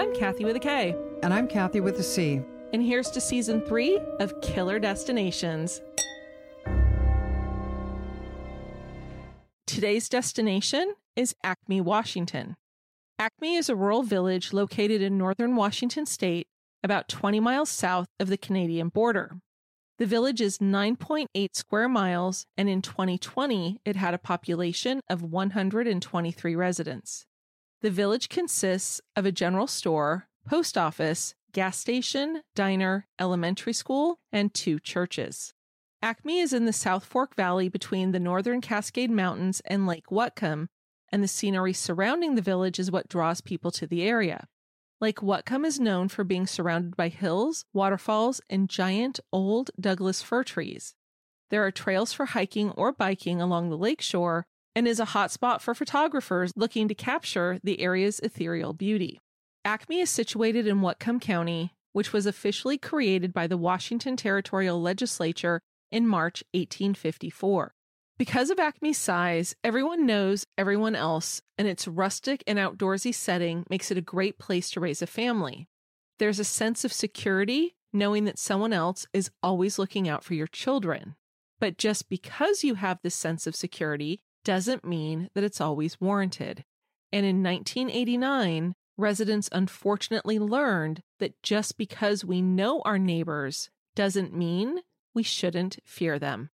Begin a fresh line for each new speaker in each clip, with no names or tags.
I'm Kathy with a K.
And I'm Kathy with a C.
And here's to season three of Killer Destinations. Today's destination is Acme, Washington. Acme is a rural village located in northern Washington state, about 20 miles south of the Canadian border. The village is 9.8 square miles, and in 2020, it had a population of 123 residents. The village consists of a general store, post office, gas station, diner, elementary school, and two churches. Acme is in the South Fork Valley between the northern Cascade Mountains and Lake Whatcom, and the scenery surrounding the village is what draws people to the area. Lake Whatcom is known for being surrounded by hills, waterfalls, and giant old Douglas fir trees. There are trails for hiking or biking along the lakeshore and is a hotspot for photographers looking to capture the area's ethereal beauty. Acme is situated in Whatcom County, which was officially created by the Washington Territorial Legislature in March 1854. Because of Acme's size, everyone knows everyone else, and its rustic and outdoorsy setting makes it a great place to raise a family. There's a sense of security knowing that someone else is always looking out for your children. But just because you have this sense of security doesn't mean that it's always warranted. And in 1989, residents unfortunately learned that just because we know our neighbors doesn't mean we shouldn't fear them.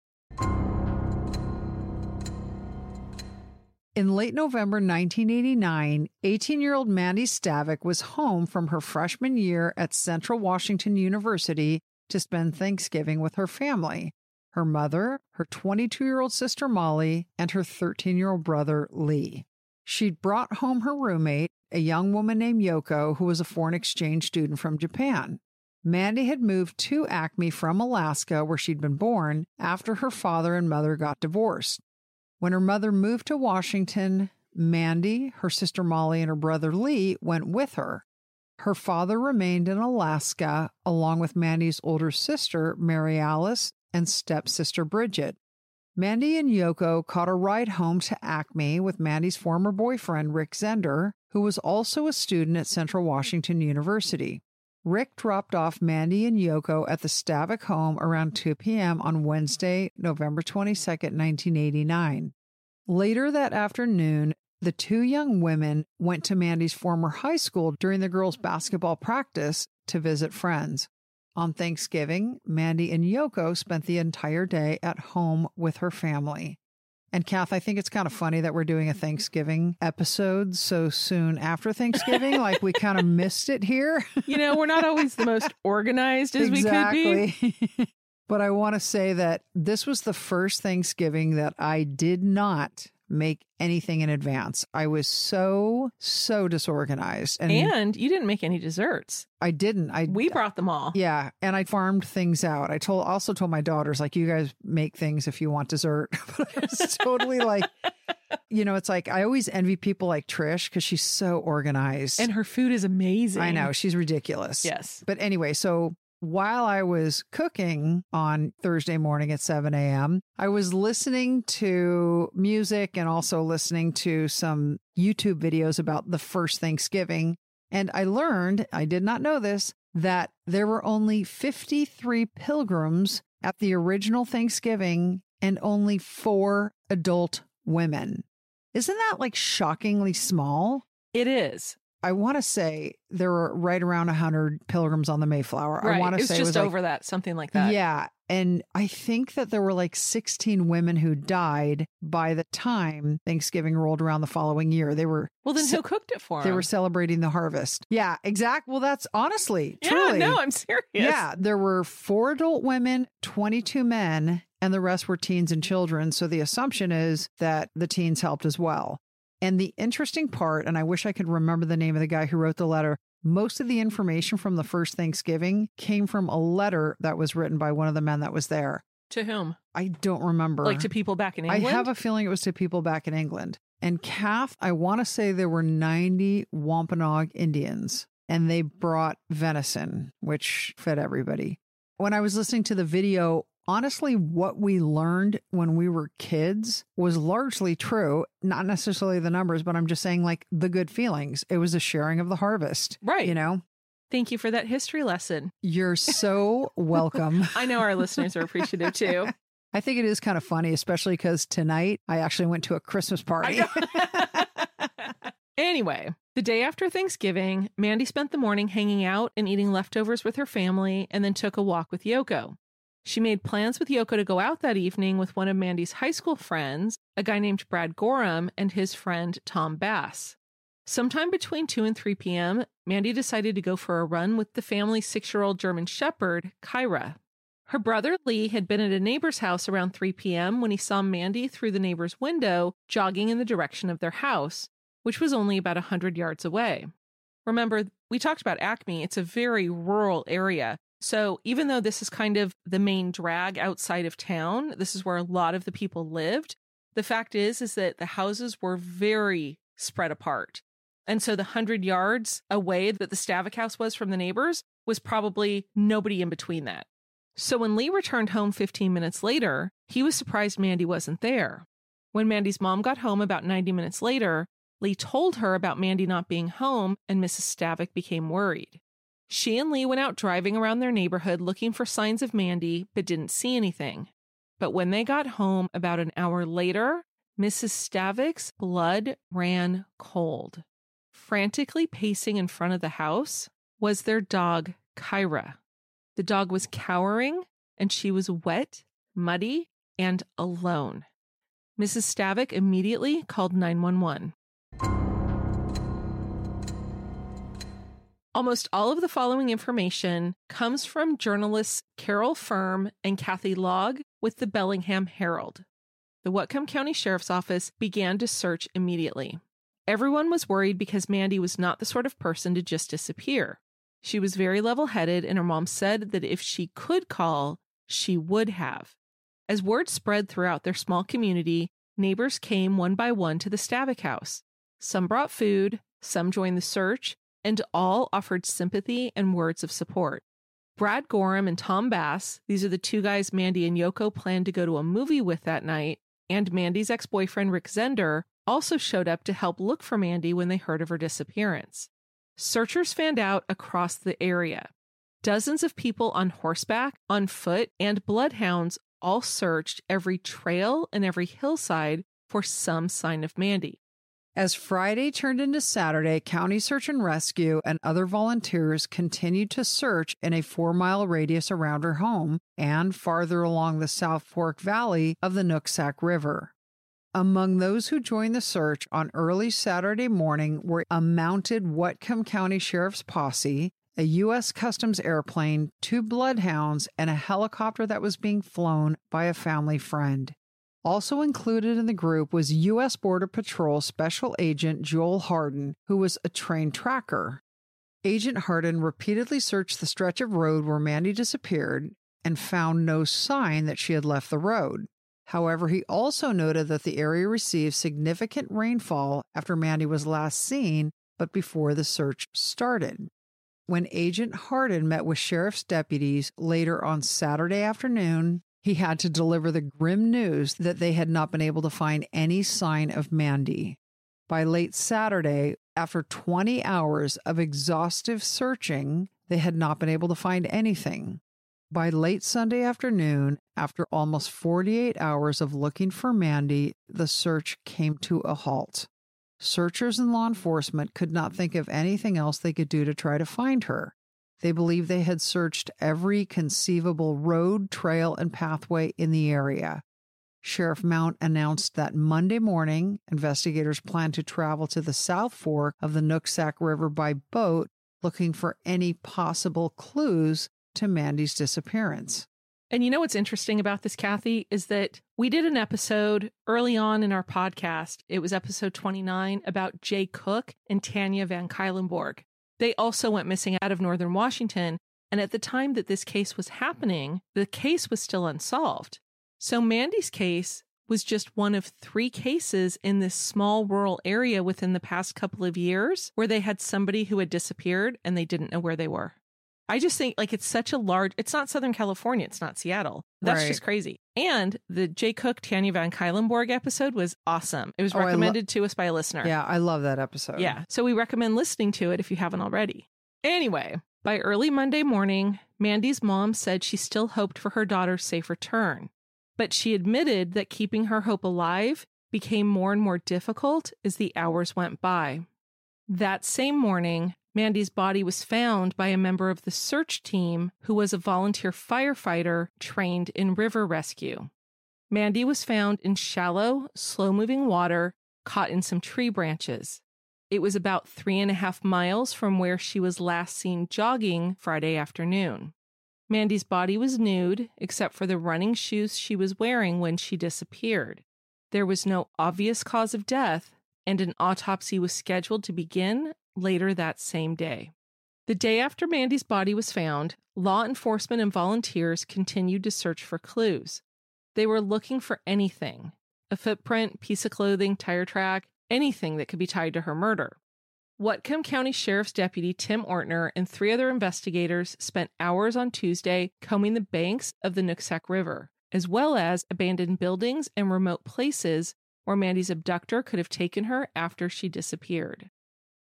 In late November 1989, 18 year old Mandy Stavik was home from her freshman year at Central Washington University to spend Thanksgiving with her family her mother, her 22 year old sister Molly, and her 13 year old brother Lee. She'd brought home her roommate, a young woman named Yoko, who was a foreign exchange student from Japan. Mandy had moved to Acme from Alaska, where she'd been born, after her father and mother got divorced. When her mother moved to Washington, Mandy, her sister Molly, and her brother Lee went with her. Her father remained in Alaska along with Mandy's older sister, Mary Alice, and stepsister Bridget. Mandy and Yoko caught a ride home to Acme with Mandy's former boyfriend, Rick Zender, who was also a student at Central Washington University. Rick dropped off Mandy and Yoko at the Stavik home around 2 p.m. on Wednesday, November 22, 1989. Later that afternoon, the two young women went to Mandy's former high school during the girls' basketball practice to visit friends. On Thanksgiving, Mandy and Yoko spent the entire day at home with her family. And Kath, I think it's kind of funny that we're doing a mm-hmm. Thanksgiving episode so soon after Thanksgiving. like we kind of missed it here.
You know, we're not always the most organized as exactly. we could be.
but I want to say that this was the first Thanksgiving that I did not make anything in advance. I was so so disorganized,
and, and you didn't make any desserts.
I didn't. I
we brought them all.
Yeah, and I farmed things out. I told also told my daughters like, you guys make things if you want dessert. but I was totally like. You know, it's like I always envy people like Trish because she's so organized.
And her food is amazing.
I know. She's ridiculous.
Yes.
But anyway, so while I was cooking on Thursday morning at 7 a.m., I was listening to music and also listening to some YouTube videos about the first Thanksgiving. And I learned, I did not know this, that there were only 53 pilgrims at the original Thanksgiving and only four adult women. Isn't that like shockingly small?
It is.
I want to say there were right around 100 pilgrims on the Mayflower.
Right.
I want to
say
it
was
just
over
like,
that, something like that.
Yeah. And I think that there were like 16 women who died by the time Thanksgiving rolled around the following year. They were
Well, then ce- who cooked it for Them?
They were celebrating the harvest. Yeah, exact. Well, that's honestly,
yeah,
truly.
no, I'm serious.
Yeah, there were four adult women, 22 men, and the rest were teens and children. So the assumption is that the teens helped as well. And the interesting part, and I wish I could remember the name of the guy who wrote the letter, Most of the information from the first Thanksgiving came from a letter that was written by one of the men that was there.
To whom?
I don't remember.
Like to people back in England?
I have a feeling it was to people back in England. And Kath, I want to say there were 90 Wampanoag Indians and they brought venison, which fed everybody. When I was listening to the video, honestly, what we learned when we were kids was largely true. Not necessarily the numbers, but I'm just saying, like, the good feelings. It was a sharing of the harvest.
Right.
You know?
Thank you for that history lesson.
You're so welcome.
I know our listeners are appreciative too.
I think it is kind of funny, especially because tonight I actually went to a Christmas party.
anyway, the day after Thanksgiving, Mandy spent the morning hanging out and eating leftovers with her family and then took a walk with Yoko. She made plans with Yoko to go out that evening with one of Mandy's high school friends, a guy named Brad Gorham, and his friend Tom Bass. Sometime between 2 and 3 p.m., Mandy decided to go for a run with the family's six year old German Shepherd, Kyra. Her brother Lee had been at a neighbor's house around 3 p.m. when he saw Mandy through the neighbor's window jogging in the direction of their house, which was only about a 100 yards away. Remember, we talked about Acme, it's a very rural area. So even though this is kind of the main drag outside of town, this is where a lot of the people lived. The fact is, is that the houses were very spread apart. And so the 100 yards away that the Stavik house was from the neighbors was probably nobody in between that. So when Lee returned home 15 minutes later, he was surprised Mandy wasn't there. When Mandy's mom got home about 90 minutes later, Lee told her about Mandy not being home, and Mrs. Stavik became worried. She and Lee went out driving around their neighborhood looking for signs of Mandy, but didn't see anything. But when they got home about an hour later, Mrs. Stavik's blood ran cold. Frantically pacing in front of the house was their dog, Kyra. The dog was cowering and she was wet, muddy, and alone. Mrs. Stavik immediately called 911. Almost all of the following information comes from journalists Carol Firm and Kathy Logg with the Bellingham Herald. The Whatcom County Sheriff's Office began to search immediately. Everyone was worried because Mandy was not the sort of person to just disappear. She was very level headed, and her mom said that if she could call, she would have. As word spread throughout their small community, neighbors came one by one to the Stavik house. Some brought food, some joined the search, and all offered sympathy and words of support. Brad Gorham and Tom Bass, these are the two guys Mandy and Yoko planned to go to a movie with that night, and Mandy's ex boyfriend Rick Zender also showed up to help look for Mandy when they heard of her disappearance. Searchers fanned out across the area. Dozens of people on horseback, on foot, and bloodhounds all searched every trail and every hillside for some sign of Mandy.
As Friday turned into Saturday, County Search and Rescue and other volunteers continued to search in a four mile radius around her home and farther along the South Fork Valley of the Nooksack River. Among those who joined the search on early Saturday morning were a mounted Whatcom County Sheriff's posse, a U.S. Customs airplane, two bloodhounds, and a helicopter that was being flown by a family friend. Also included in the group was U.S. Border Patrol Special Agent Joel Harden, who was a trained tracker. Agent Harden repeatedly searched the stretch of road where Mandy disappeared and found no sign that she had left the road. However, he also noted that the area received significant rainfall after Mandy was last seen, but before the search started. When Agent Harden met with sheriff's deputies later on Saturday afternoon, he had to deliver the grim news that they had not been able to find any sign of Mandy. By late Saturday, after 20 hours of exhaustive searching, they had not been able to find anything. By late Sunday afternoon, after almost 48 hours of looking for Mandy, the search came to a halt. Searchers and law enforcement could not think of anything else they could do to try to find her. They believed they had searched every conceivable road, trail, and pathway in the area. Sheriff Mount announced that Monday morning, investigators plan to travel to the South Fork of the Nooksack River by boat looking for any possible clues to Mandy's disappearance.
And you know what's interesting about this, Kathy, is that we did an episode early on in our podcast. It was episode 29 about Jay Cook and Tanya Van Cuylenborg. They also went missing out of northern Washington, and at the time that this case was happening, the case was still unsolved. So Mandy's case was just one of three cases in this small rural area within the past couple of years where they had somebody who had disappeared and they didn't know where they were. I just think like it's such a large, it's not Southern California, it's not Seattle. That's
Right.
just crazy. And the Jay Cook, Tanya Van Cuylenborg episode was awesome. It was
Oh, I lo-
recommended to us by a listener.
Yeah, I love that episode.
Yeah. So we recommend listening to it if you haven't already. Anyway, by early Monday morning, Mandy's mom said she still hoped for her daughter's safe return, but she admitted that keeping her hope alive became more and more difficult as the hours went by. That same morning, Mandy's body was found by a member of the search team who was a volunteer firefighter trained in river rescue. Mandy was found in shallow, slow moving water caught in some tree branches. It was about three and a half miles from where she was last seen jogging Friday afternoon. Mandy's body was nude, except for the running shoes she was wearing when she disappeared. There was no obvious cause of death, and an autopsy was scheduled to begin later that same day. The day after Mandy's body was found, law enforcement and volunteers continued to search for clues. They were looking for anything a footprint, piece of clothing, tire track, anything that could be tied to her murder. Whatcom County Sheriff's Deputy Tim Ortner and three other investigators spent hours on Tuesday combing the banks of the Nooksack River, as well as abandoned buildings and remote places where Mandy's abductor could have taken her after she disappeared.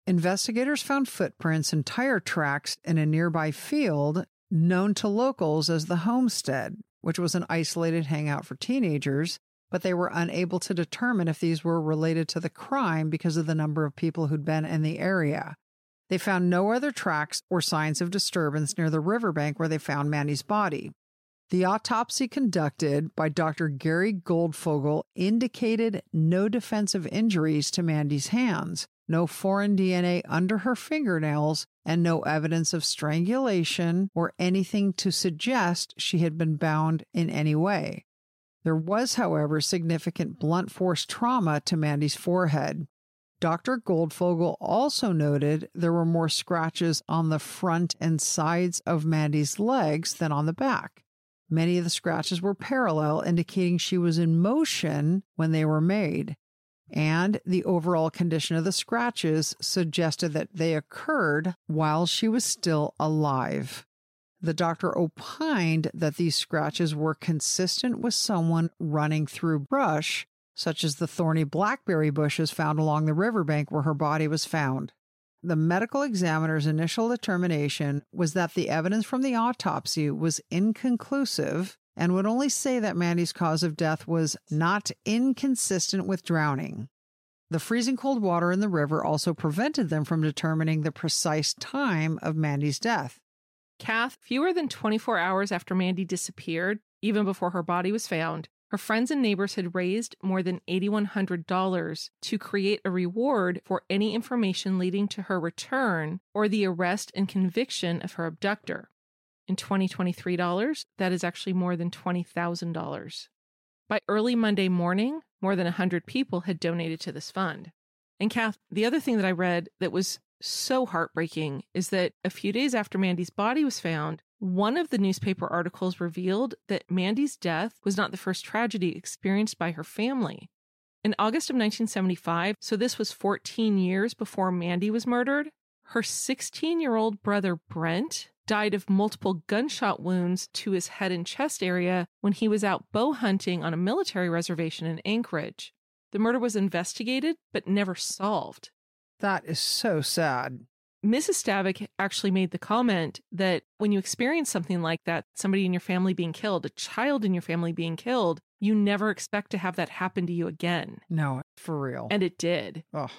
Investigators found footprints and tire tracks in a nearby field known to locals as the Homestead, which was an isolated hangout for teenagers, but they were unable to determine if these were related to the crime because of the number of people who'd been in the area. They found no other tracks or signs of disturbance near the riverbank where they found Mandy's body. The autopsy conducted by Dr. Gary Goldfogel indicated no defensive injuries to Mandy's hands, no foreign DNA under her fingernails, and no evidence of strangulation or anything to suggest she had been bound in any way. There was, however, significant blunt force trauma to Mandy's forehead. Dr. Goldfogel also noted there were more scratches on the front and sides of Mandy's legs than on the back. Many of the scratches were parallel, indicating she was in motion when they were made. And the overall condition of the scratches suggested that they occurred while she was still alive. The doctor opined that these scratches were consistent with someone running through brush, such as the thorny blackberry bushes found along the riverbank where her body was found. The medical examiner's initial determination was that the evidence from the autopsy was inconclusive and would only say that Mandy's cause of death was not inconsistent with drowning. The freezing cold water in the river also prevented them from determining the precise time of Mandy's death.
Kath, fewer than 24 hours after Mandy disappeared, even before her body was found, her friends and neighbors had raised more than $8,100 to create a reward for any information leading to her return or the arrest and conviction of her abductor. In 2023 dollars, that is actually more than $20,000. By early Monday morning, more than 100 people had donated to this fund. And Kath, the other thing that I read that was so heartbreaking is that a few days after Mandy's body was found, one of the newspaper articles revealed that Mandy's death was not the first tragedy experienced by her family. In August of 1975, so this was 14 years before Mandy was murdered, her 16 year old brother Brent died of multiple gunshot wounds to his head and chest area when he was out bow hunting on a military reservation in Anchorage. The murder was investigated but never solved.
That is so sad.
Mrs. Stavik actually made the comment that when you experience something like that, somebody in your family being killed, a child in your family being killed, you never expect to have that happen to you again.
No, for real.
And it did.
oh,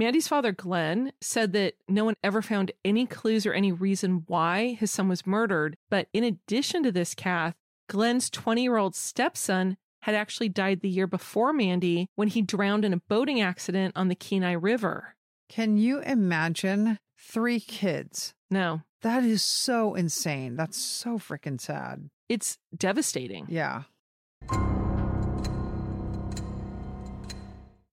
Mandy's father, Glenn, said that no one ever found any clues or any reason why his son was murdered. But in addition to this, Kath, Glenn's 20 year old stepson had actually died the year before Mandy when he drowned in a boating accident on the Kenai River.
can you imagine three kids?
No,
That is so insane. That's so freaking sad.
it's devastating.
Yeah.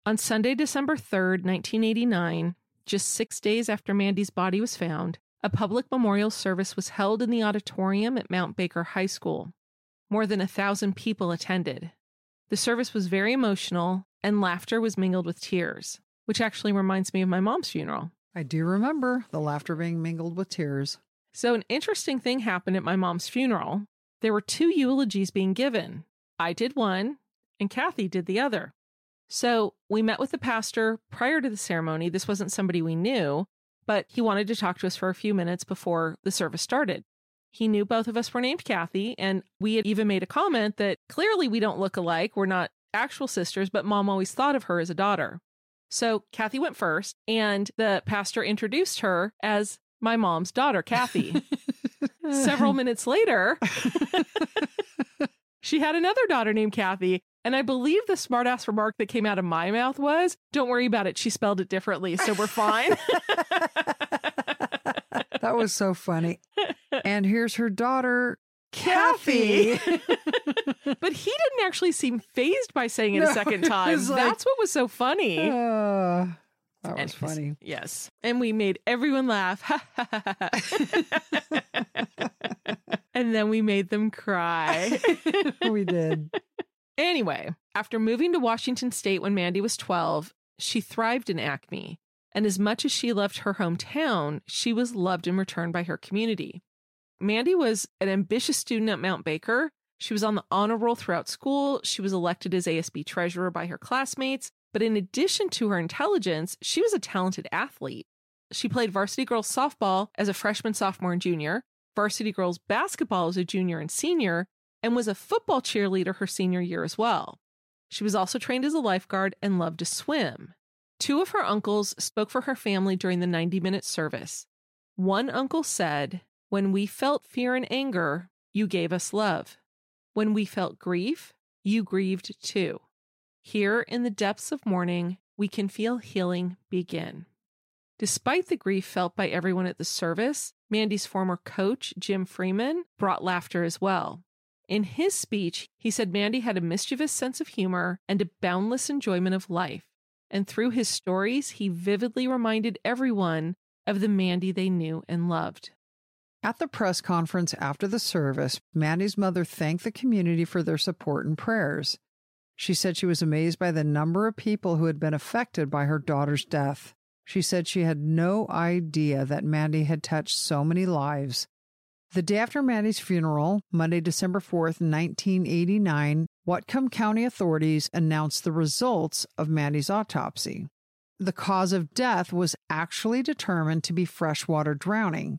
On Sunday, December 3rd, 1989, just six days after Mandy's body was found, a public memorial service was held in the auditorium at Mount Baker High School. More than a thousand people attended. The service was very emotional, and laughter was mingled with tears, which actually reminds me of my mom's funeral.
I do remember the laughter being mingled with tears.
So, an interesting thing happened at my mom's funeral. There were two eulogies being given. I did one, and Kathy did the other. So, we met with the pastor prior to the ceremony. This wasn't somebody we knew, but he wanted to talk to us for a few minutes before the service started. He knew both of us were named Kathy, and we had even made a comment that clearly we don't look alike. We're not actual sisters, but mom always thought of her as a daughter. So Kathy went first, and the pastor introduced her as my mom's daughter, Kathy. Several minutes later, she had another daughter named Kathy. And I believe the smartass remark that came out of my mouth was, Don't worry about it. She spelled it differently, so we're fine.
that was so funny. And here's her daughter, Kathy.
but he didn't actually seem phased by saying it no, a second time. Like, That's what was so funny.
Uh, that was funny.
Yes. And we made everyone laugh. and then we made them cry.
we did.
Anyway, after moving to Washington State when Mandy was 12, she thrived in Acme. And as much as she loved her hometown, she was loved in return by her community. Mandy was an ambitious student at Mount Baker. She was on the honor roll throughout school. She was elected as ASB treasurer by her classmates. But in addition to her intelligence, she was a talented athlete. She played varsity girls softball as a freshman, sophomore, and junior, varsity girls basketball as a junior and senior, and was a football cheerleader her senior year as well. She was also trained as a lifeguard and loved to swim. Two of her uncles spoke for her family during the 90 minute service. One uncle said, When we felt fear and anger, you gave us love. When we felt grief, you grieved too. Here in the depths of mourning, we can feel healing begin. Despite the grief felt by everyone at the service, Mandy's former coach, Jim Freeman, brought laughter as well. In his speech, he said Mandy had a mischievous sense of humor and a boundless enjoyment of life. And through his stories, he vividly reminded everyone of the Mandy they knew and loved.
At the press conference after the service, Mandy's mother thanked the community for their support and prayers. She said she was amazed by the number of people who had been affected by her daughter's death. She said she had no idea that Mandy had touched so many lives the day after Mandy's funeral, Monday, December 4th, 1989, Whatcom County authorities announced the results of Mandy's autopsy. The cause of death was actually determined to be freshwater drowning.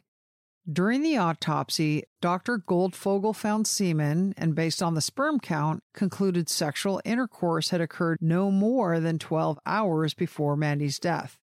During the autopsy, Dr. Goldfogel found semen and, based on the sperm count, concluded sexual intercourse had occurred no more than 12 hours before Mandy's death.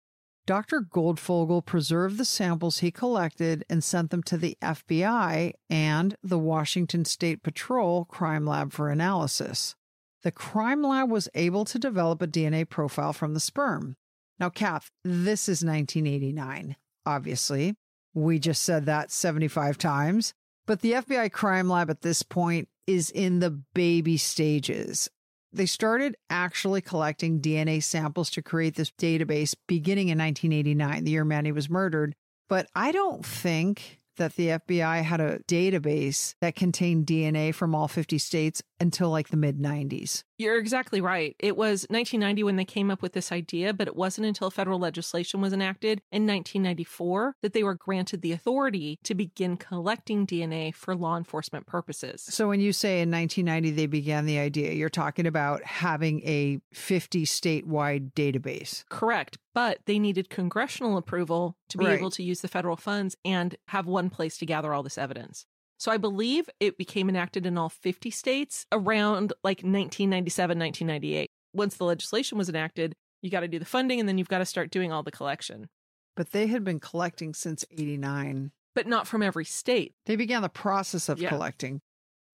Dr. Goldfogel preserved the samples he collected and sent them to the FBI and the Washington State Patrol Crime Lab for analysis. The crime lab was able to develop a DNA profile from the sperm. Now, Kath, this is 1989, obviously. We just said that 75 times. But the FBI crime lab at this point is in the baby stages. They started actually collecting DNA samples to create this database beginning in 1989, the year Manny was murdered. But I don't think that the FBI had a database that contained DNA from all 50 states until like the mid 90s.
You're exactly right. It was 1990 when they came up with this idea, but it wasn't until federal legislation was enacted in 1994 that they were granted the authority to begin collecting DNA for law enforcement purposes.
So when you say in 1990 they began the idea, you're talking about having a 50 statewide database.
Correct. But they needed congressional approval to be right. able to use the federal funds and have one place to gather all this evidence. So I believe it became enacted in all 50 states around like 1997, 1998. Once the legislation was enacted, you got to do the funding and then you've got to start doing all the collection.
But they had been collecting since 89.
But not from every state.
They began the process of yeah. collecting.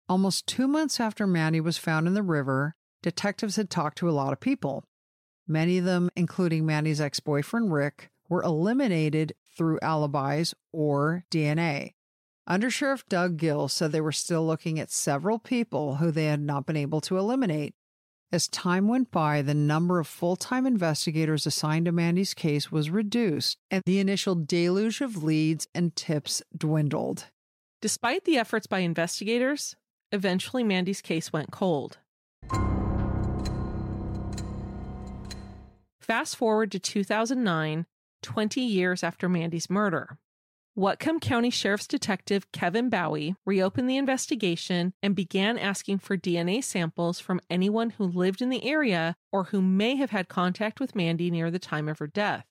Almost two months after Mandy was found in the river, detectives had talked to a lot of people. Many of them, including Mandy's ex boyfriend Rick, were eliminated through alibis or DNA. Undersheriff Doug Gill said they were still looking at several people who they had not been able to eliminate. As time went by, the number of full time investigators assigned to Mandy's case was reduced, and the initial deluge of leads and tips dwindled.
Despite the efforts by investigators, eventually Mandy's case went cold. Fast forward to 2009, 20 years after Mandy's murder. Whatcom County Sheriff's Detective Kevin Bowie reopened the investigation and began asking for DNA samples from anyone who lived in the area or who may have had contact with Mandy near the time of her death.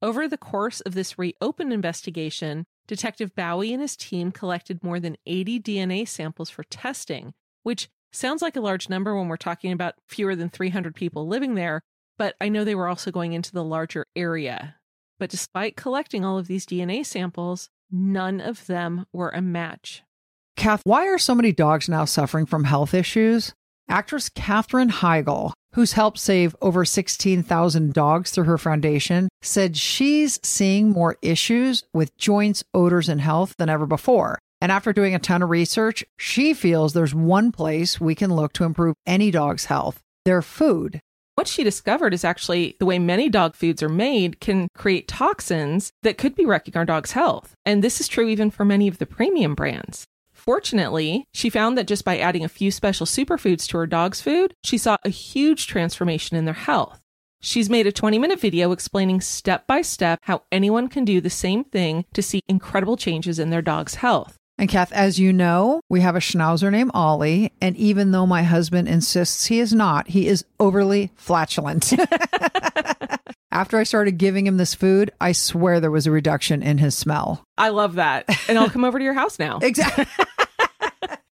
Over the course of this reopened investigation, Detective Bowie and his team collected more than 80 DNA samples for testing, which sounds like a large number when we're talking about fewer than 300 people living there, but I know they were also going into the larger area. But despite collecting all of these DNA samples, none of them were a match.
Kath, why are so many dogs now suffering from health issues? Actress Katherine Heigl, who's helped save over 16,000 dogs through her foundation, said she's seeing more issues with joints, odors, and health than ever before. And after doing a ton of research, she feels there's one place we can look to improve any dog's health their food.
What she discovered is actually the way many dog foods are made can create toxins that could be wrecking our dog's health. And this is true even for many of the premium brands. Fortunately, she found that just by adding a few special superfoods to her dog's food, she saw a huge transformation in their health. She's made a 20 minute video explaining step by step how anyone can do the same thing to see incredible changes in their dog's health.
And Kath, as you know, we have a schnauzer named Ollie. And even though my husband insists he is not, he is overly flatulent. After I started giving him this food, I swear there was a reduction in his smell.
I love that. And I'll come over to your house now.
Exactly.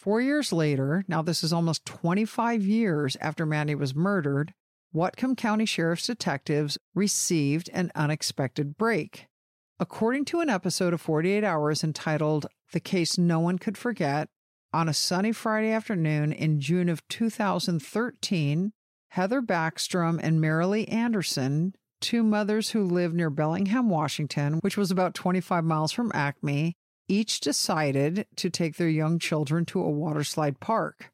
Four years later, now this is almost 25 years after Mandy was murdered, Whatcom County Sheriff's detectives received an unexpected break. According to an episode of 48 Hours entitled The Case No One Could Forget, on a sunny Friday afternoon in June of 2013, Heather Backstrom and Marilee Anderson, two mothers who lived near Bellingham, Washington, which was about 25 miles from Acme, each decided to take their young children to a waterslide park.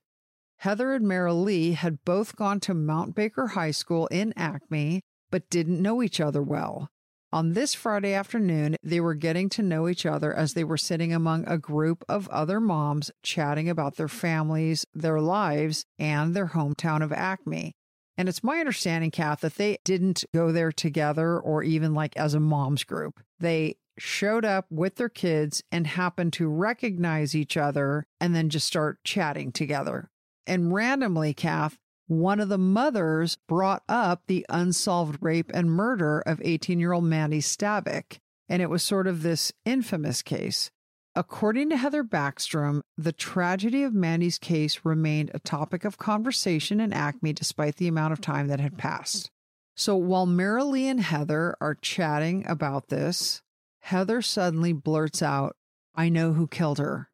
Heather and Marilee had both gone to Mount Baker High School in Acme, but didn't know each other well. On this Friday afternoon, they were getting to know each other as they were sitting among a group of other moms chatting about their families, their lives, and their hometown of Acme. And it's my understanding, Kath, that they didn't go there together or even like as a mom's group. They showed up with their kids and happened to recognize each other and then just start chatting together. And randomly, Kath, one of the mothers brought up the unsolved rape and murder of 18 year old Mandy Stavik. And it was sort of this infamous case. According to Heather Backstrom, the tragedy of Mandy's case remained a topic of conversation in Acme despite the amount of time that had passed. So while Marilee and Heather are chatting about this, Heather suddenly blurts out, I know who killed her.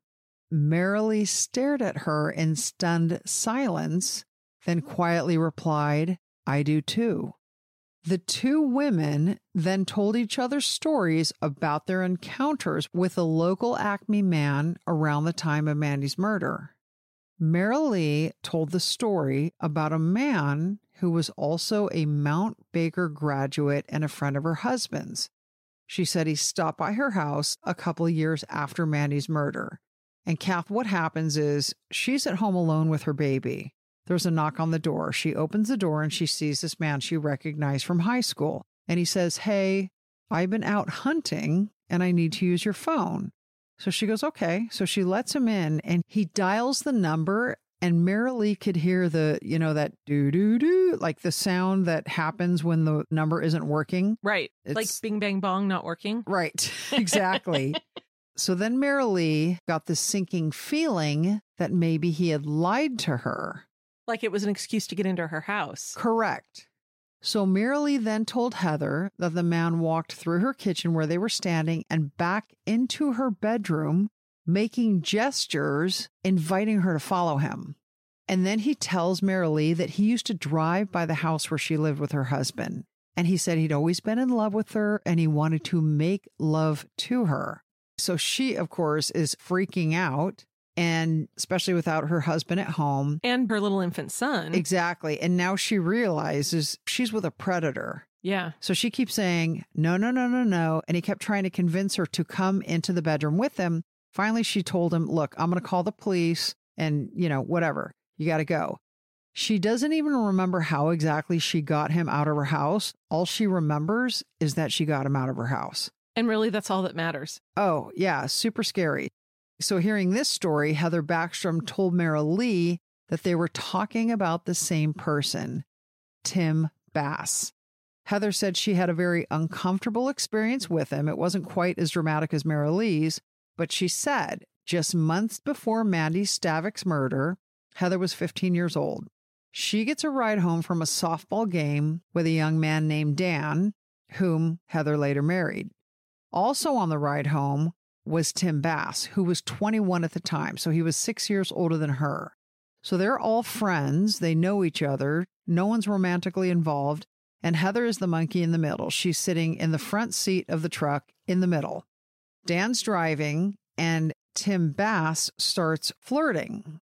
Marilee stared at her in stunned silence, then quietly replied, I do too. The two women then told each other stories about their encounters with a local Acme man around the time of Mandy's murder. Marilee told the story about a man who was also a Mount Baker graduate and a friend of her husband's. She said he stopped by her house a couple years after Mandy's murder. And Kath, what happens is she's at home alone with her baby. There's a knock on the door. She opens the door and she sees this man she recognized from high school. And he says, Hey, I've been out hunting and I need to use your phone. So she goes, Okay. So she lets him in and he dials the number. And Marilee could hear the, you know, that do do do like the sound that happens when the number isn't working.
Right.
it's, like
bing bang bong not working.
Right. Exactly. so then Marilee got the sinking feeling that maybe he had lied to her.
Like it was an excuse to get into her house.
Correct. So Marilee then told Heather that the man walked through her kitchen where they were standing and back into her bedroom, making gestures, inviting her to follow him. And then he tells Marilee that he used to drive by the house where she lived with her husband. And he said he'd always been in love with her and he wanted to make love to her. So she, of course, is freaking out. And especially without her husband at home,
And her little infant son.
Exactly. And now she realizes she's with a predator.
yeah.
So she keeps saying, no, no, no, no, no. And he kept trying to convince her to come into the bedroom with him. Finally, she told him, look, I'm going to call the police and, you know, whatever. You got to go. She doesn't even remember how exactly she got him out of her house. All she remembers is that she got him out of her house.
And really, that's all that matters.
Oh, yeah, super scary. So, hearing this story, Heather Backstrom told Marilee that they were talking about the same person, Tim Bass. Heather said she had a very uncomfortable experience with him. It wasn't quite as dramatic as Marilee's, but she said just months before Mandy Stavik's murder, Heather was 15 years old. She gets a ride home from a softball game with a young man named Dan, whom Heather later married. Also on the ride home was Tim Bass, who was 21 at the time. So he was six years older than her. So they're all friends. They know each other. No one's romantically involved. And Heather is the monkey in the middle. She's sitting in the front seat of the truck in the middle. Dan's driving, and Tim Bass starts flirting.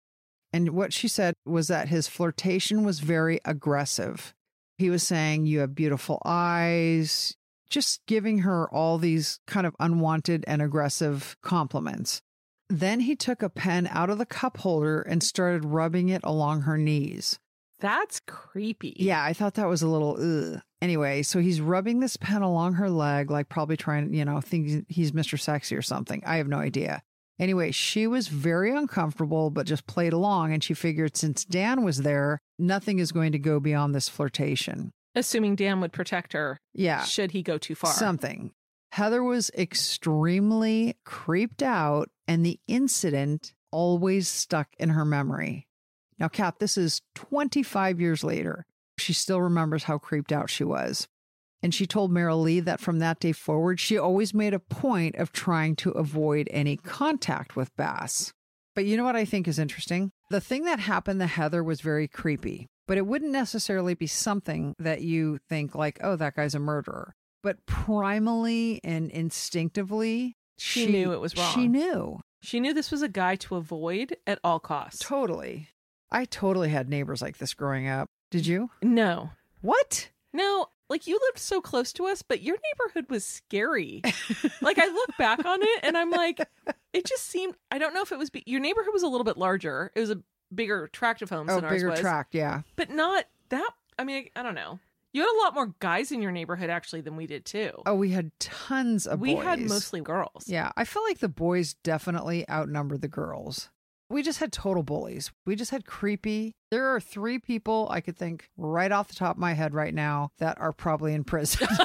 And what she said was that his flirtation was very aggressive. He was saying, You have beautiful eyes, just giving her all these kind of unwanted and aggressive compliments. Then he took a pen out of the cup holder and started rubbing it along her knees.
That's creepy.
Yeah, I thought that was a little ugh. Anyway, so he's rubbing this pen along her leg, like probably trying, you know, think he's Mr. Sexy or something. I have no idea. Anyway, she was very uncomfortable, but just played along. And she figured since Dan was there, nothing is going to go beyond this flirtation.
Assuming Dan would protect her
Yeah.
should he go too far.
Something. Heather was extremely creeped out, and the incident always stuck in her memory. Now, Kat, this is 25 years later. She still remembers how creeped out she was. And she told Marilee that from that day forward, she always made a point of trying to avoid any contact with Bass. But you know what I think is interesting? The thing that happened to Heather was very creepy, but it wouldn't necessarily be something that you think, like, oh, that guy's a murderer. But primally and instinctively,
She knew it was wrong.
She knew.
She knew this was a guy to avoid at all costs.
Totally. I totally had neighbors like this growing up. Did you?
No.
What?
No, like you lived so close to us, but your neighborhood was scary. like I look back on it and I'm like, it just seemed. I don't know if it was be- your neighborhood was a little bit larger. It was a bigger tract of homes
Oh,
than ours
bigger
was,
tract, yeah.
but not that. I mean, I, I don't know. You had a lot more guys in your neighborhood actually than we did too.
Oh, we had tons of boys.
we
boys.
had mostly girls.
Yeah, I feel like the boys definitely outnumbered the girls. We just had total bullies. We just had creepy. There are three people I could think right off the top of my head right now that are probably in prison.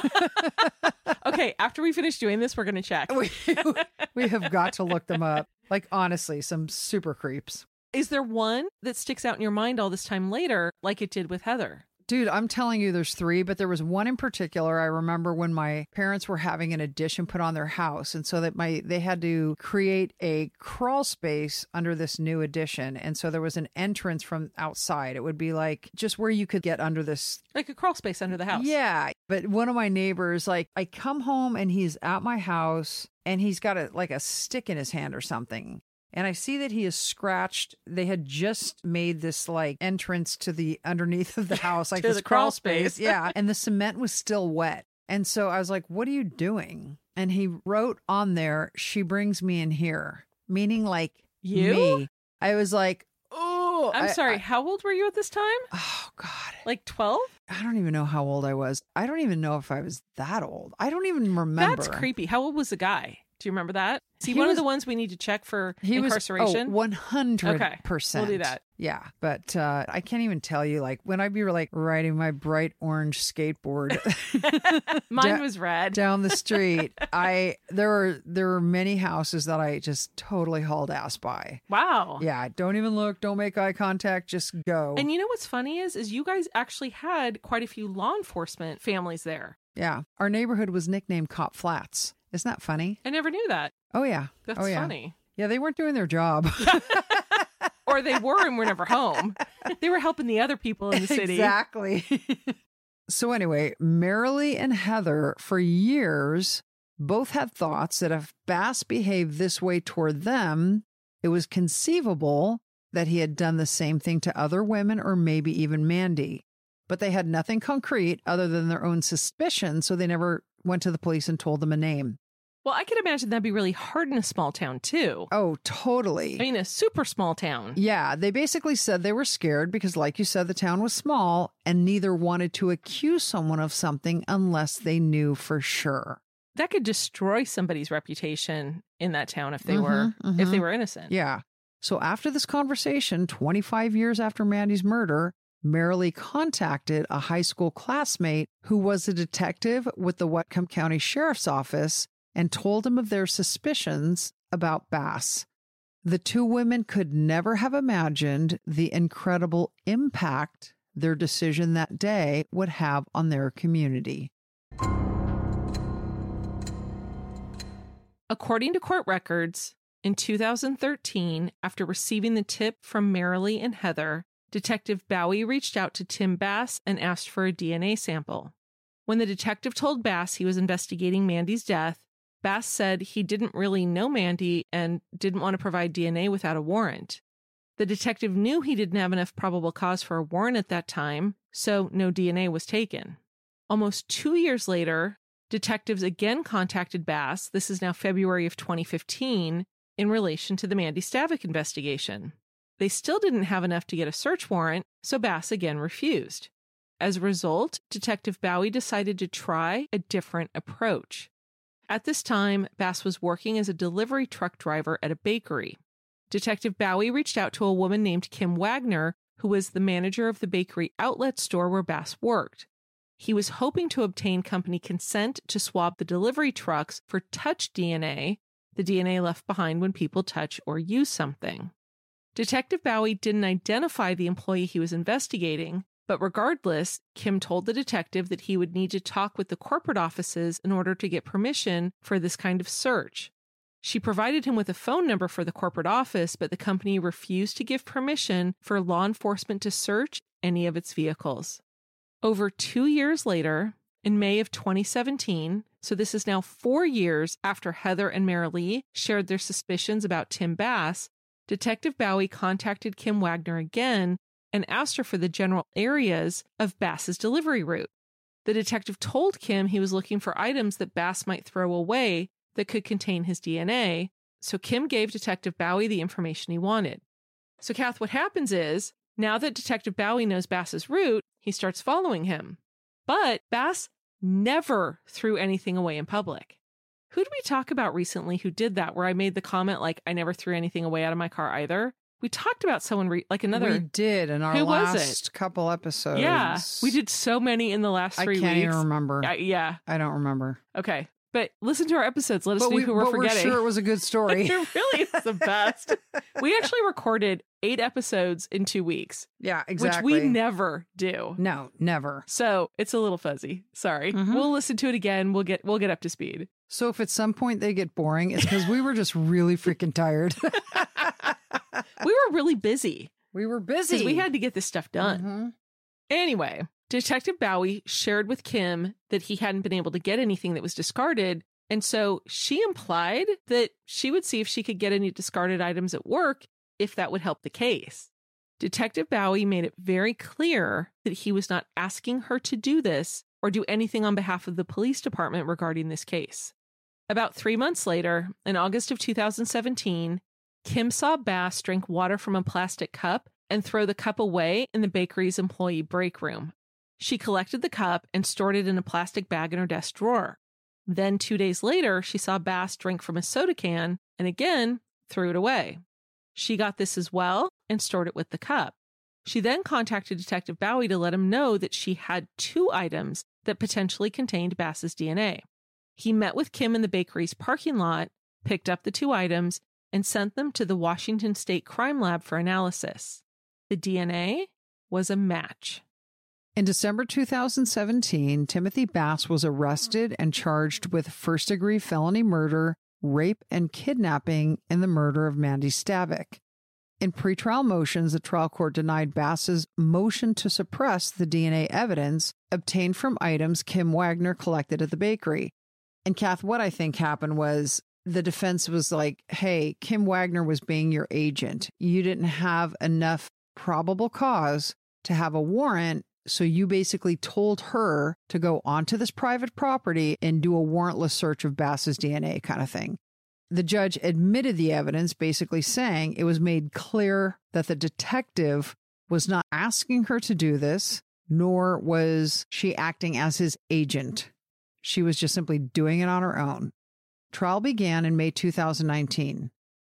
okay, after we finish doing this, we're gonna check.
we, we have got to look them up. Like, honestly, some super creeps.
Is there one that sticks out in your mind all this time later, like it did with Heather?
Dude, I'm telling you, there's three, but there was one in particular. I remember when my parents were having an addition put on their house, and so that my they had to create a crawl space under this new addition, and so there was an entrance from outside. It would be like just where you could get under this.
Like a crawl space under the house.
Yeah, but one of my neighbors, like, I come home and he's at my house, and he's got a like a stick in his hand or something. And I see that he is scratched. They had just made this like entrance to the underneath of the house, like this
crawl
space.
space.
yeah. And the cement was still wet. And so I was like, what are you doing? And he wrote on there, she brings me in here, meaning like
You?
me. I was like, oh.
I'm
I-
sorry.
I-
how old were you at this time?
oh God.
Like 12?
I don't even know how old I was. I don't even know if I was that old. I don't even remember.
That's creepy. How old was the guy? Do you remember that? He one
was-
of the ones we need to check for
He was
incarceration?
oh, one hundred
Okay,
percent.
we'll do that.
Yeah, but uh, I can't even tell you. Like when I'd be like riding my bright orange skateboard
Mine
da-
was red.
down the street, I there were there were many houses that I just totally hauled ass by.
wow.
Yeah, don't even look, don't make eye contact, just go.
And you know what's funny is, is you guys actually had quite a few law enforcement families there.
yeah, our neighborhood was nicknamed Cop Flats. Isn't that funny?
I never knew that.
Oh yeah,
That's
oh, yeah.
funny.
Yeah, they weren't doing their job.
Or they were and were never home. They were helping the other people in the city.
Exactly. so, anyway, Marilee and Heather, for years, both had thoughts that if Bass behaved this way toward them, it was conceivable that he had done the same thing to other women or maybe even Mandy. But they had nothing concrete other than their own suspicion, so they never went to the police and told them a name.
Well, I can imagine that'd be really hard in a small town too.
Oh, totally.
I mean, a super small town.
Yeah, they basically said they were scared because, like you said, the town was small and neither wanted to accuse someone of something unless they knew for sure.
That could destroy somebody's reputation in that town if they
Mhm,
were if they
mhm.
were innocent.
Yeah. So after this conversation, 25 years after Mandy's murder, Marilee contacted a high school classmate who was a detective with the Whatcom County Sheriff's Office and told him of their suspicions about Bass. The two women could never have imagined the incredible impact their decision that day would have on their community.
According to court records, in 2013, after receiving the tip from Marilee and Heather, Detective Bowie reached out to Tim Bass and asked for a DNA sample. When the detective told Bass he was investigating Mandy's death, Bass said he didn't really know Mandy and didn't want to provide DNA without a warrant. The detective knew he didn't have enough probable cause for a warrant at that time, so no DNA was taken. Almost two years later, detectives again contacted Bass, this is now February of 2015, in relation to the Mandy Stavik investigation. They still didn't have enough to get a search warrant, so Bass again refused. As a result, Detective Bowie decided to try a different approach. At this time, Bass was working as a delivery truck driver at a bakery. Detective Bowie reached out to a woman named Kim Wagner, who was the manager of the bakery outlet store where Bass worked. He was hoping to obtain company consent to swab the delivery trucks for touch DNA, the DNA left behind when people touch or use something. Detective Bowie didn't identify the employee he was investigating, but regardless, Kim told the detective that he would need to talk with the corporate offices in order to get permission for this kind of search. She provided him with a phone number for the corporate office, but the company refused to give permission for law enforcement to search any of its vehicles. Over two years later, in May of 2017, so this is now four years after Heather and Marilee shared their suspicions about Tim Bass, Detective Bowie contacted Kim Wagner again and asked her for the general areas of Bass's delivery route. The detective told Kim he was looking for items that Bass might throw away that could contain his DNA, so Kim gave Detective Bowie the information he wanted. So, Kath, what happens is now that Detective Bowie knows Bass's route, he starts following him. But Bass never threw anything away in public. Who did we talk about recently who did that? Where I made the comment, like, I never threw anything away out of my car either. We talked about someone, re- like another.
We did in our
Who was it?
last couple episodes.
yeah, we did so many in the last three.
I can't
weeks.
even remember.
I- yeah.
I don't remember.
Okay. But listen to our episodes. Let us
But,
know
we,
who we're
but we're sure it was a good story.
it really is the best. we actually recorded eight episodes in two weeks,
yeah, exactly.
which we never do.
No, never.
So it's a little fuzzy. Sorry.
Mhm.
We'll listen to it again. We'll get we'll get up to speed.
So if at some point they get boring, it's because we were just really freaking tired.
We were really busy
we were busy.
we had to get this stuff done.
Mhm.
Anyway, Detective Bowie shared with Kim that he hadn't been able to get anything that was discarded. And so she implied that she would see if she could get any discarded items at work if that would help the case. Detective Bowie made it very clear that he was not asking her to do this or do anything on behalf of the police department regarding this case. About three months later, in August of 2017, Kim saw Bass drink water from a plastic cup and throw the cup away in the bakery's employee break room. She collected the cup and stored it in a plastic bag in her desk drawer. Then, two days later, she saw Bass drink from a soda can and again threw it away. She got this as well and stored it with the cup. She then contacted Detective Bowie to let him know that she had two items that potentially contained Bass's DNA. He met with Kim in the bakery's parking lot, picked up the two items, and sent them to the Washington State Crime Lab for analysis. The DNA was a match.
In December 2017, Timothy Bass was arrested and charged with first degree felony murder, rape, and kidnapping in the murder of Mandy Stavik. In pretrial motions, the trial court denied Bass's motion to suppress the DNA evidence obtained from items Kim Wagner collected at the bakery. And Kath, what I think happened was the defense was like, hey, Kim Wagner was being your agent. You didn't have enough probable cause to have a warrant so you basically told her to go onto this private property and do a warrantless search of Bass's DNA kind of thing. The judge admitted the evidence, basically saying it was made clear that the detective was not asking her to do this, nor was she acting as his agent. She was just simply doing it on her own. Trial began in May 2019.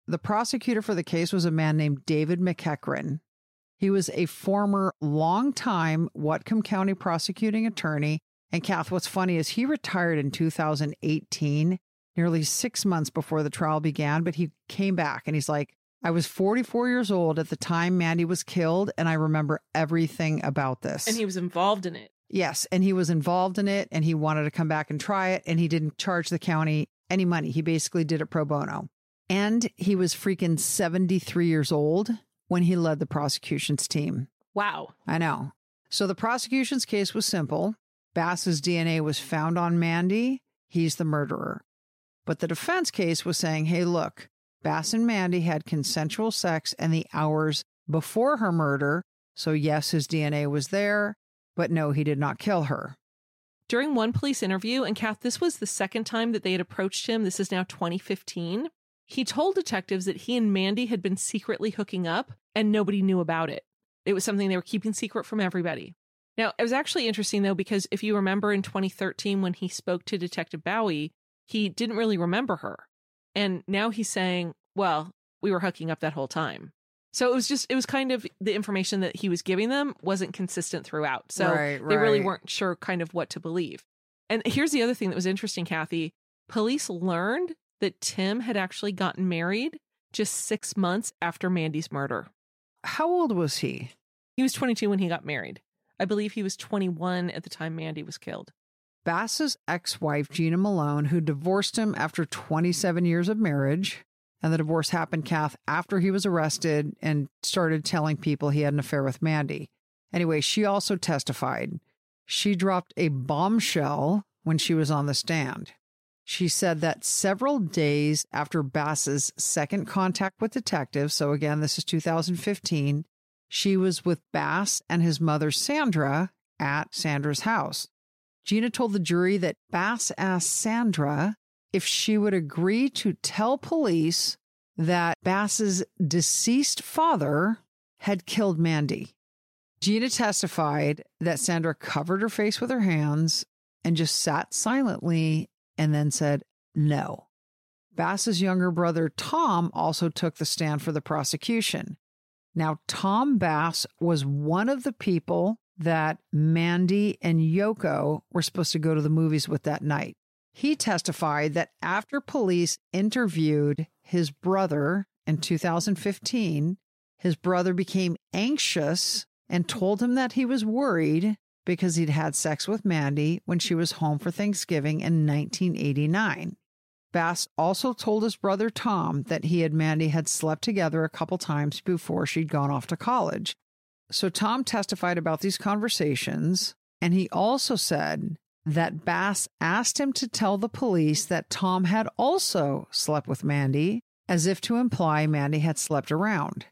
The prosecutor for the case was a man named David McEachran. He was a former longtime Whatcom County prosecuting attorney. And Kath, what's funny is he retired in 2018, nearly six months before the trial began, but he came back and he's like, I was 44 years old at the time Mandy was killed, and I remember everything about this.
And he was involved in it.
Yes, and he was involved in it and he wanted to come back and try it, and he didn't charge the county any money. He basically did it pro bono. And he was freaking 73 years old when he led the prosecution's team.
Wow.
I know. So the prosecution's case was simple. Bass's DNA was found on Mandy. He's the murderer. But the defense case was saying, hey, look, Bass and Mandy had consensual sex in the hours before her murder. So, yes, his DNA was there, but no, he did not kill her.
During one police interview, and Kath, this was the second time that they had approached him. This is now 2015. He told detectives that he and Mandy had been secretly hooking up and nobody knew about it. It was something they were keeping secret from everybody. Now, it was actually interesting though, because if you remember in 2013 when he spoke to Detective Bowie, he didn't really remember her. And now he's saying, well, we were hooking up that whole time. So it was just, it was kind of the information that he was giving them wasn't consistent throughout. So
Right,
they really weren't sure kind of what to believe. And here's the other thing that was interesting, Kathy. Police learned that Tim had actually gotten married just six months after Mandy's murder.
How old was he?
He was 22 when he got married. I believe he was 21 at the time Mandy was killed.
Bass's ex wife, Gina Malone, who divorced him after 27 years of marriage. And the divorce happened, Kath, after he was arrested and started telling people he had an affair with Mandy. Anyway, she also testified. She dropped a bombshell when she was on the stand. She said that several days after Bass's second contact with detectives, so again, this is 2015, she was with Bass and his mother, Sandra, at Sandra's house. Gina told the jury that Bass asked Sandra if she would agree to tell police that Bass's deceased father had killed Mandy. Gina testified that Sandra covered her face with her hands and just sat silently and then said no. Bass's younger brother, Tom, also took the stand for the prosecution. Now, Tom Bass was one of the people that Mandy and Yoko were supposed to go to the movies with that night. He testified that after police interviewed his brother in 2015, his brother became anxious and told him that he was worried because he'd had sex with Mandy when she was home for Thanksgiving in 1989. Bass also told his brother Tom that he and Mandy had slept together a couple times before she'd gone off to college. So Tom testified about these conversations, and he also said that Bass asked him to tell the police that Tom had also slept with Mandy, as if to imply Mandy had slept around.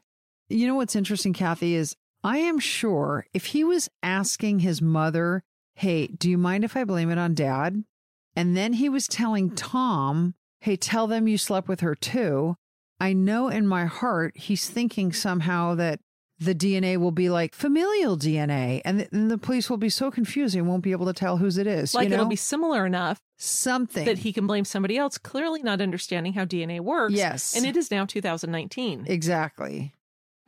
You know what's interesting, Kathy, is I am sure if he was asking his mother, Hey, do you mind if I blame it on dad? And then he was telling Tom, Hey, tell them you slept with her too. I know in my heart he's thinking somehow that the DNA will be like familial DNA, and the, and the police will be so confused they won't be able to tell whose it is.
Like
you know?
it'll be similar enough
something
that he can blame somebody else, clearly not understanding how DNA works.
Yes.
And it is now 2019.
exactly.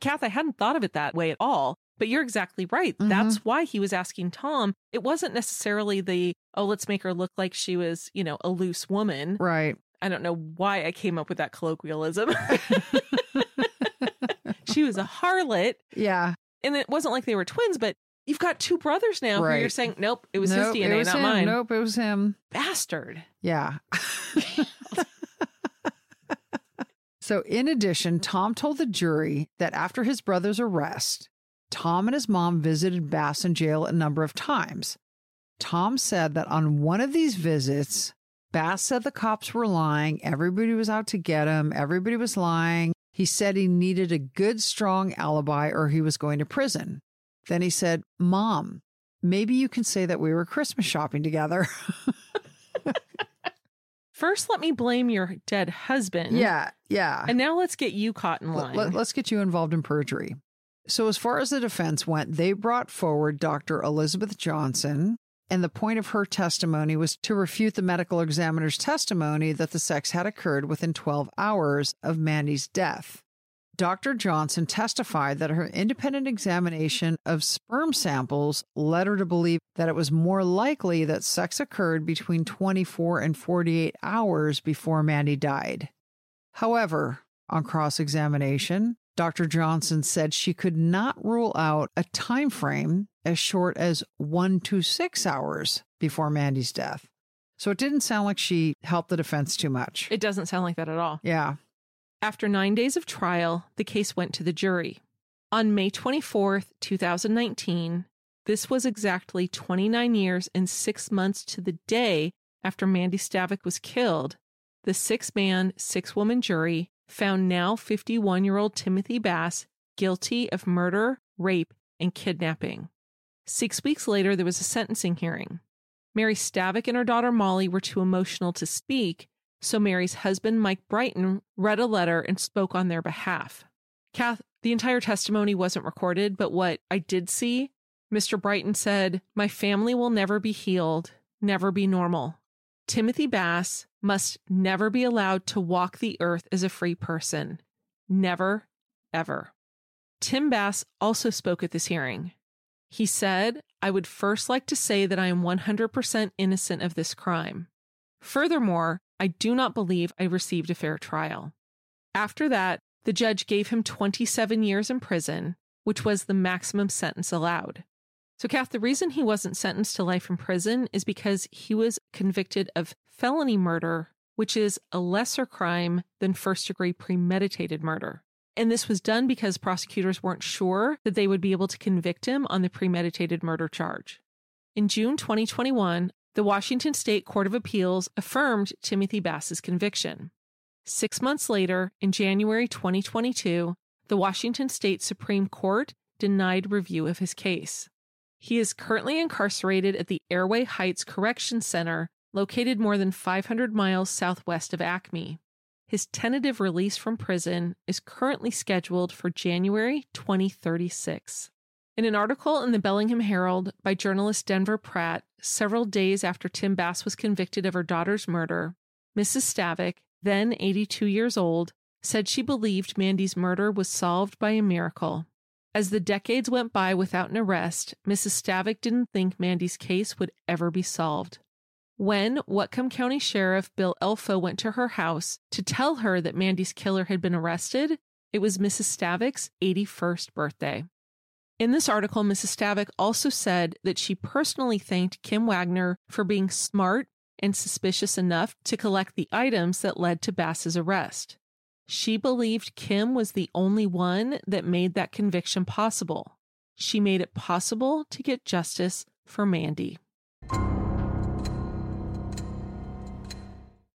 Kath, I hadn't thought of it that way at all, but you're exactly right.
Mhm.
That's why he was asking Tom. It wasn't necessarily the, oh, let's make her look like she was, you know, a loose woman.
Right.
I don't know why I came up with that colloquialism. she was a harlot.
Yeah.
And it wasn't like they were twins, but you've got two brothers now who you're saying, nope, it was
Nope,
his DNA,
was
not
him.
mine.
Nope, it was him.
Bastard.
Yeah. so, in addition, Tom told the jury that after his brother's arrest, Tom and his mom visited Bass in jail a number of times. Tom said that on one of these visits, Bass said the cops were lying. Everybody was out to get him. Everybody was lying. He said he needed a good, strong alibi or he was going to prison. Then he said, Mom, maybe you can say that we were Christmas shopping together.
First, let me blame your dead husband.
yeah, yeah.
And now let's get you caught in line.
Let, us get you involved in perjury. So, as far as the defense went, they brought forward Dr. Elizabeth Johnson, and the point of her testimony was to refute the medical examiner's testimony that the sex had occurred within 12 hours of Mandy's death. Dr. Johnson testified that her independent examination of sperm samples led her to believe that it was more likely that sex occurred between 24 and 48 hours before Mandy died. However, on cross examination, Dr. Johnson said she could not rule out a time frame as short as 1 to 6 hours before Mandy's death. So it didn't sound like she helped the defense too much.
it doesn't sound like that at all.
yeah.
After nine days of trial, the case went to the jury. On May 24th, 2019, this was exactly 29 years and six months to the day after Mandy Stavik was killed. The six man, six woman jury found now 51 year old Timothy Bass guilty of murder, rape, and kidnapping. Six weeks later, there was a sentencing hearing. Mary Stavik and her daughter Molly were too emotional to speak, so Mary's husband, Mike Brighton, read a letter and spoke on their behalf. Kath, the entire testimony wasn't recorded, but what I did see, Mr. Brighton said, My family will never be healed, never be normal. Timothy Bass must never be allowed to walk the earth as a free person. Never, ever. Tim Bass also spoke at this hearing. He said, I would first like to say that I am 100% innocent of this crime. Furthermore, I do not believe I received a fair trial. After that, the judge gave him 27 years in prison, which was the maximum sentence allowed. So, Kath, the reason he wasn't sentenced to life in prison is because he was convicted of felony murder, which is a lesser crime than first degree premeditated murder. And this was done because prosecutors weren't sure that they would be able to convict him on the premeditated murder charge. In June 2021, the Washington State Court of Appeals affirmed Timothy Bass's conviction. Six months later, in January 2022, the Washington State Supreme Court denied review of his case. He is currently incarcerated at the Airway Heights Correction Center, located more than 500 miles southwest of Acme. His tentative release from prison is currently scheduled for January 2036. In an article in the Bellingham Herald by journalist Denver Pratt, several days after Tim Bass was convicted of her daughter's murder, Mrs. Stavik, then 82 years old, said she believed Mandy's murder was solved by a miracle. As the decades went by without an arrest, Mrs. Stavik didn't think Mandy's case would ever be solved. When Whatcom County Sheriff Bill Elfo went to her house to tell her that Mandy's killer had been arrested, it was Mrs. Stavik's 81st birthday. In this article, Mrs. Stavik also said that she personally thanked Kim Wagner for being smart and suspicious enough to collect the items that led to Bass's arrest. She believed Kim was the only one that made that conviction possible. She made it possible to get justice for Mandy.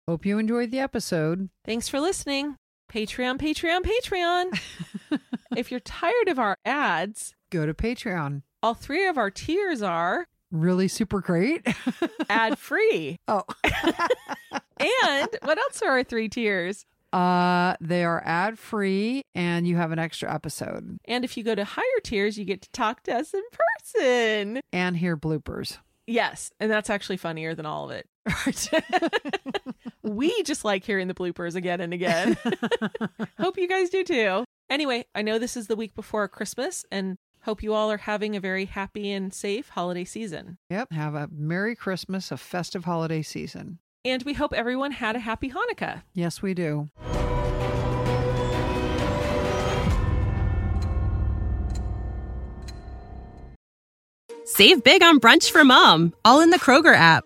Hope you enjoyed the episode.
Thanks for listening. Patreon, Patreon, Patreon. if you're tired of our ads,
Go to Patreon.
all three of our tiers are
Really super great.
ad free.
oh,
And what else are our three tiers?
Uh, they are ad free and you have an extra episode
And if you go to higher tiers, you get to talk to us in person.
and hear bloopers.
Yes, and that's actually funnier than all of it. we just like hearing the bloopers again and again. hope you guys do too. Anyway, I know this is the week before Christmas and hope you all are having a very happy and safe holiday season.
Yep. Have a Merry Christmas, a festive holiday season.
And we hope everyone had a happy Hanukkah.
Yes, we do.
Save big on brunch for mom, all in the Kroger app.